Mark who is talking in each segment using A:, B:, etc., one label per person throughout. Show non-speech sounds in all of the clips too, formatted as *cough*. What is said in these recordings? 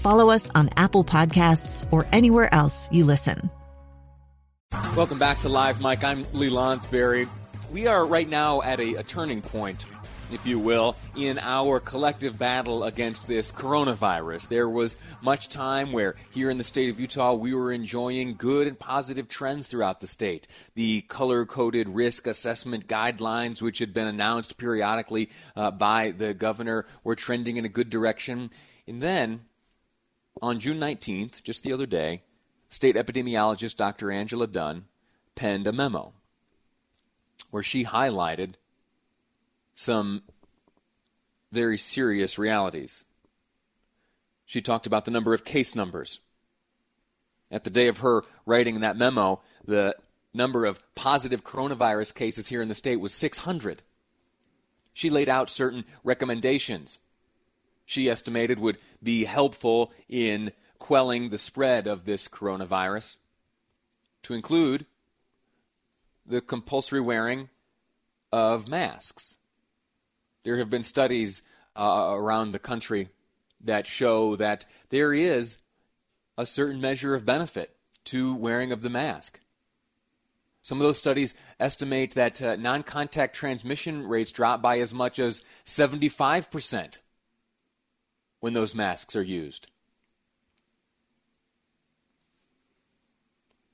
A: follow us on Apple Podcasts, or anywhere else you listen.
B: Welcome back to Live Mic. I'm Lee Lonsberry. We are right now at a, a turning point if you will, in our collective battle against this coronavirus. There was much time where here in the state of Utah we were enjoying good and positive trends throughout the state. The color coded risk assessment guidelines, which had been announced periodically uh, by the governor, were trending in a good direction. And then on June 19th, just the other day, state epidemiologist Dr. Angela Dunn penned a memo where she highlighted some very serious realities. She talked about the number of case numbers. At the day of her writing that memo, the number of positive coronavirus cases here in the state was 600. She laid out certain recommendations she estimated would be helpful in quelling the spread of this coronavirus, to include the compulsory wearing of masks. There have been studies uh, around the country that show that there is a certain measure of benefit to wearing of the mask. Some of those studies estimate that uh, non contact transmission rates drop by as much as 75% when those masks are used.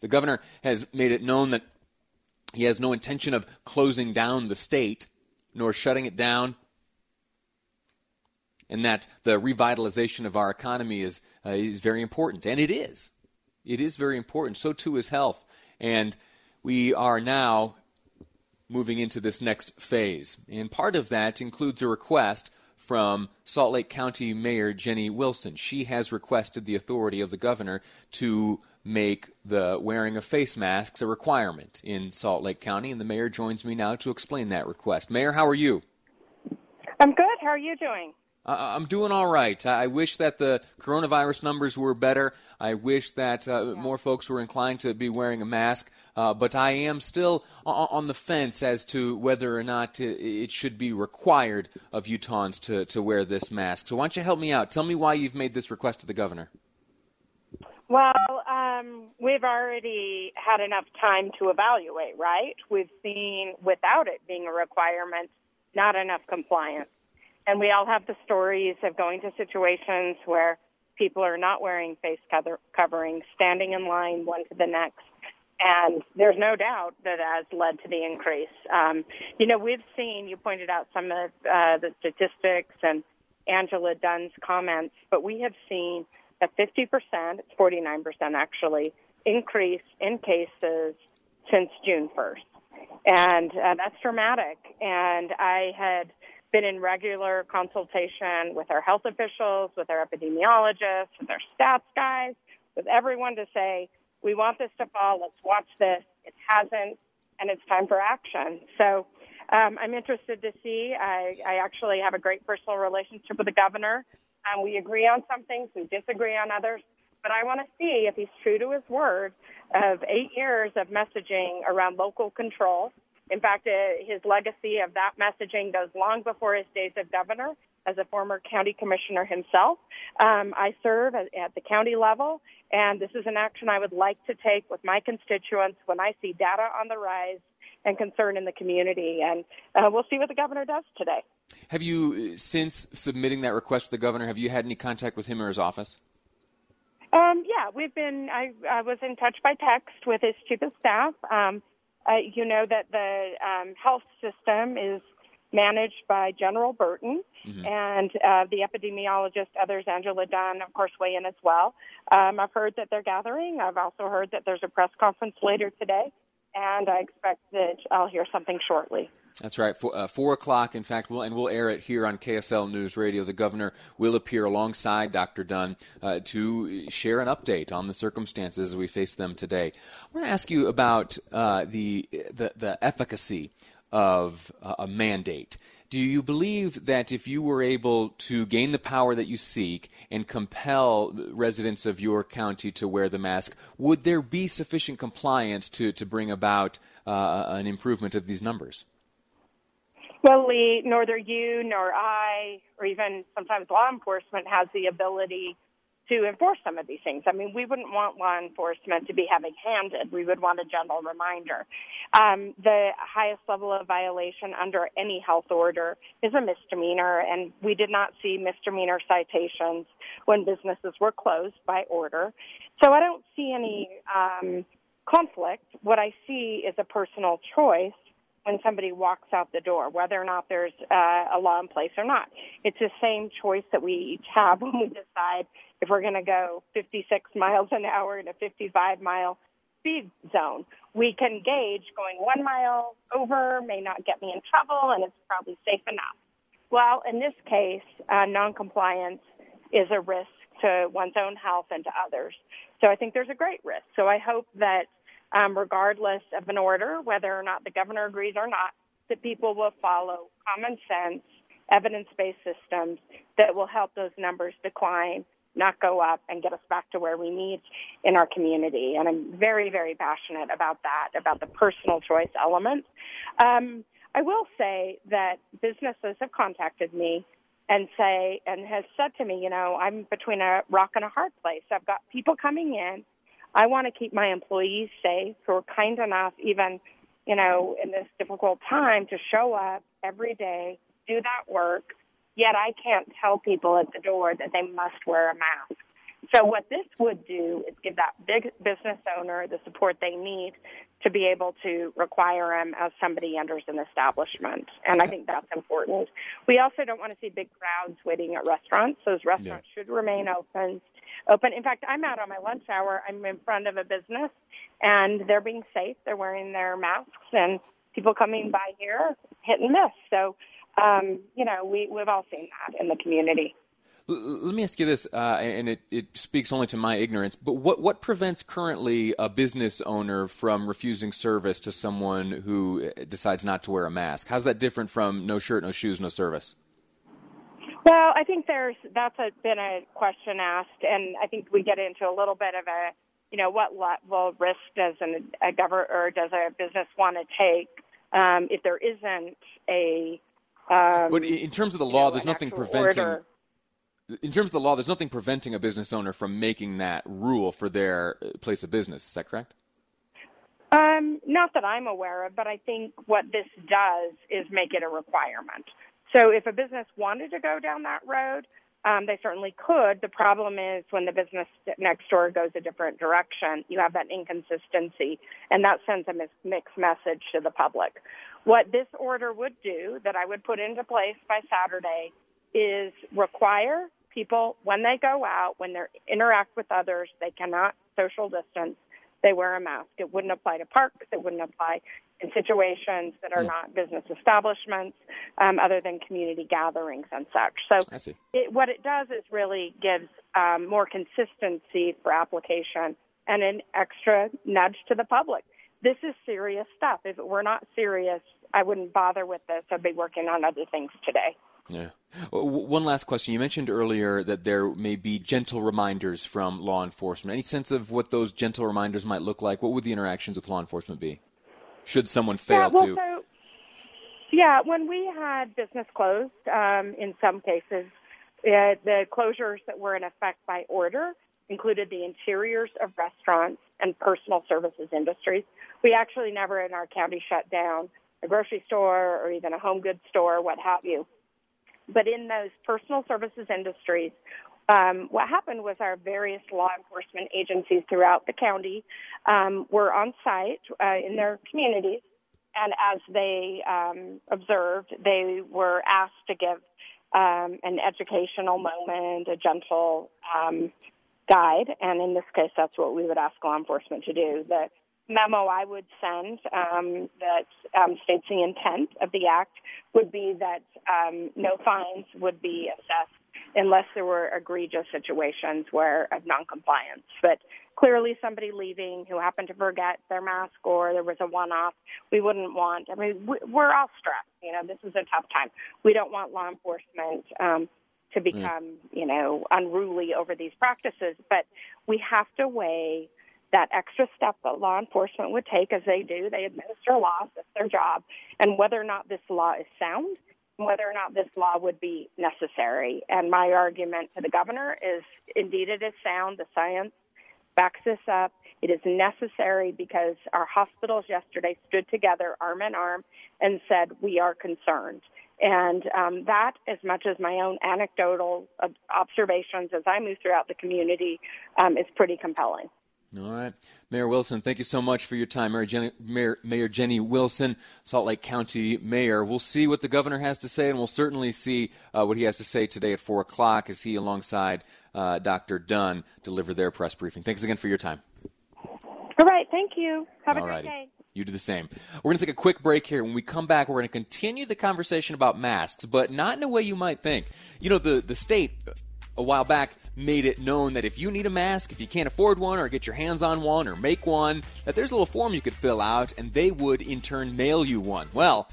B: The governor has made it known that he has no intention of closing down the state nor shutting it down, and that the revitalization of our economy is, uh, is very important. And it is. It is very important. So too is health. And we are now moving into this next phase. And part of that includes a request from Salt Lake County Mayor Jenny Wilson. She has requested the authority of the governor to make the wearing of face masks a requirement in Salt Lake County, and the mayor joins me now to explain that request. Mayor, how are you?
C: I'm good. How are you doing?
B: Uh, I'm doing all right. I wish that the coronavirus numbers were better. I wish that uh, more folks were inclined to be wearing a mask. Uh, but I am still on the fence as to whether or not it should be required of Utahns to, to wear this mask. So why don't you help me out? Tell me why you've made this request to the governor.
C: Well, um, we've already had enough time to evaluate, right? We've seen, without it being a requirement, not enough compliance. And we all have the stories of going to situations where people are not wearing face cover- coverings, standing in line one to the next. And there's no doubt that has led to the increase. Um, you know, we've seen, you pointed out some of uh, the statistics and Angela Dunn's comments, but we have seen a 50%, it's 49% actually, increase in cases since June 1st. And uh, that's dramatic. And I had been in regular consultation with our health officials, with our epidemiologists, with our stats guys, with everyone to say, we want this to fall, let's watch this. It hasn't, and it's time for action. So um, I'm interested to see. I, I actually have a great personal relationship with the governor. Um, we agree on some things, we disagree on others. But I want to see if he's true to his word of eight years of messaging around local control. In fact, uh, his legacy of that messaging goes long before his days of governor. As a former county commissioner himself, um, I serve at, at the county level, and this is an action I would like to take with my constituents when I see data on the rise and concern in the community. And uh, we'll see what the governor does today.
B: Have you, since submitting that request to the governor, have you had any contact with him or his office?
C: Um, yeah, we've been. I, I was in touch by text with his chief of staff. Um, uh, you know that the um, health system is managed by General Burton, mm-hmm. and uh, the epidemiologist, others, Angela Dunn, of course, weigh in as well. Um, I've heard that they're gathering. I've also heard that there's a press conference later today, and I expect that I'll hear something shortly.
B: That's right. Four, uh, four o'clock, in fact, we'll, and we'll air it here on KSL News Radio. The governor will appear alongside Dr. Dunn uh, to share an update on the circumstances as we face them today. I want to ask you about uh, the, the, the efficacy of a mandate. Do you believe that if you were able to gain the power that you seek and compel residents of your county to wear the mask, would there be sufficient compliance to, to bring about uh, an improvement of these numbers?
C: Well, Lee, neither you nor I, or even sometimes law enforcement, has the ability to enforce some of these things. I mean, we wouldn't want law enforcement to be having handed. We would want a gentle reminder. Um, the highest level of violation under any health order is a misdemeanor, and we did not see misdemeanor citations when businesses were closed by order. So I don't see any um, conflict. What I see is a personal choice when somebody walks out the door, whether or not there's uh, a law in place or not. It's the same choice that we each have *laughs* when we decide if we're going to go 56 *laughs* miles an hour in a 55 mile speed zone. We can gauge going one mile over may not get me in trouble and it's probably safe enough. Well, in this case, uh, noncompliance is a risk to one's own health and to others. So I think there's a great risk. So I hope that um, regardless of an order, whether or not the governor agrees or not, that people will follow common sense, evidence based systems that will help those numbers decline, not go up, and get us back to where we need in our community. And I'm very, very passionate about that, about the personal choice element. Um, I will say that businesses have contacted me and say and has said to me, you know, I'm between a rock and a hard place. I've got people coming in I want to keep my employees safe who are kind enough, even, you know, in this difficult time to show up every day, do that work. Yet I can't tell people at the door that they must wear a mask. So what this would do is give that big business owner the support they need to be able to require them as somebody enters an establishment. And I think that's important. We also don't want to see big crowds waiting at restaurants. Those restaurants yeah. should remain open open. In fact, I'm out on my lunch hour. I'm in front of a business, and they're being safe. They're wearing their masks, and people coming by here hit and miss. So, um, you know, we we've all seen that in the community.
B: Let me ask you this, uh, and it, it speaks only to my ignorance, but what, what prevents currently a business owner from refusing service to someone who decides not to wear a mask? How's that different from no shirt, no shoes, no service?
C: Well, I think there's that's a, been a question asked, and I think we get into a little bit of a, you know, what level risk does an, a government or does a business want to take um, if there isn't a. Um,
B: but in terms of the law, know, there's nothing preventing. Order. In terms of the law, there's nothing preventing a business owner from making that rule for their uh, place of business. Is that correct?
C: Um, not that I'm aware of, but I think what this does is make it a requirement. So if a business wanted to go down that road, um, they certainly could. The problem is when the business next door goes a different direction, you have that inconsistency, and that sends a mixed message to the public. What this order would do, that I would put into place by Saturday, is require people when they go out, when they interact with others, they cannot social distance they wear a mask. It wouldn't apply to parks. It wouldn't apply in situations that are mm. not business establishments, um, other than community gatherings and such. So, it, what it does is really gives um, more consistency for application and an extra nudge to the public. This is serious stuff. If it were not serious, I wouldn't bother with this. I'd be working on other things today.
B: Yeah. One last question. You mentioned earlier that there may be gentle reminders from law enforcement. Any sense of what those gentle reminders might look like? What would the interactions with law enforcement be? Should someone fail
C: yeah, well,
B: to?
C: So, yeah, when we had business closed, um, in some cases, uh, the closures that were in effect by order included the interiors of restaurants and personal services industries. We actually never in our county shut down a grocery store or even a home goods store, what have you. But in those personal services industries, um, what happened was our various law enforcement agencies throughout the county um, were on site uh, in their communities, and as they um, observed, they were asked to give um, an educational moment, a gentle um, guide, and in this case, that's what we would ask law enforcement to do. The memo I would send um, that um, states the intent of the act would be that um, no fines would be assessed unless there were egregious situations where of noncompliance. But clearly, somebody leaving who happened to forget their mask or there was a one-off, we wouldn't want. I mean, we're all stressed. You know, this is a tough time. We don't want law enforcement. Um, to become, mm. you know, unruly over these practices, but we have to weigh that extra step that law enforcement would take as they do. They administer laws, that's their job, and whether or not this law is sound, whether or not this law would be necessary. And my argument to the governor is indeed it is sound. The science backs this up. It is necessary because our hospitals yesterday stood together, arm in arm, and said, We are concerned. And um, that, as much as my own anecdotal observations as I move throughout the community, um, is pretty compelling.
B: All right. Mayor Wilson, thank you so much for your time. Mayor Jenny, Mayor, Mayor Jenny Wilson, Salt Lake County Mayor. We'll see what the governor has to say, and we'll certainly see uh, what he has to say today at 4 o'clock as he, alongside uh, Dr. Dunn, deliver their press briefing. Thanks again for your time.
C: All right. Thank you. Have a great day.
B: You do the same. We're going to take a quick break here. When we come back, we're going to continue the conversation about masks, but not in a way you might think. You know, the, the state a while back made it known that if you need a mask, if you can't afford one or get your hands on one or make one, that there's a little form you could fill out and they would in turn mail you one. Well,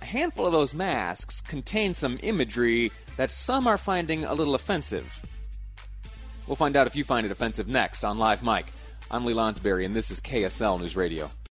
B: a handful of those masks contain some imagery that some are finding a little offensive. We'll find out if you find it offensive next on Live Mic. I'm Lee Lonsberry, and this is KSL News Radio.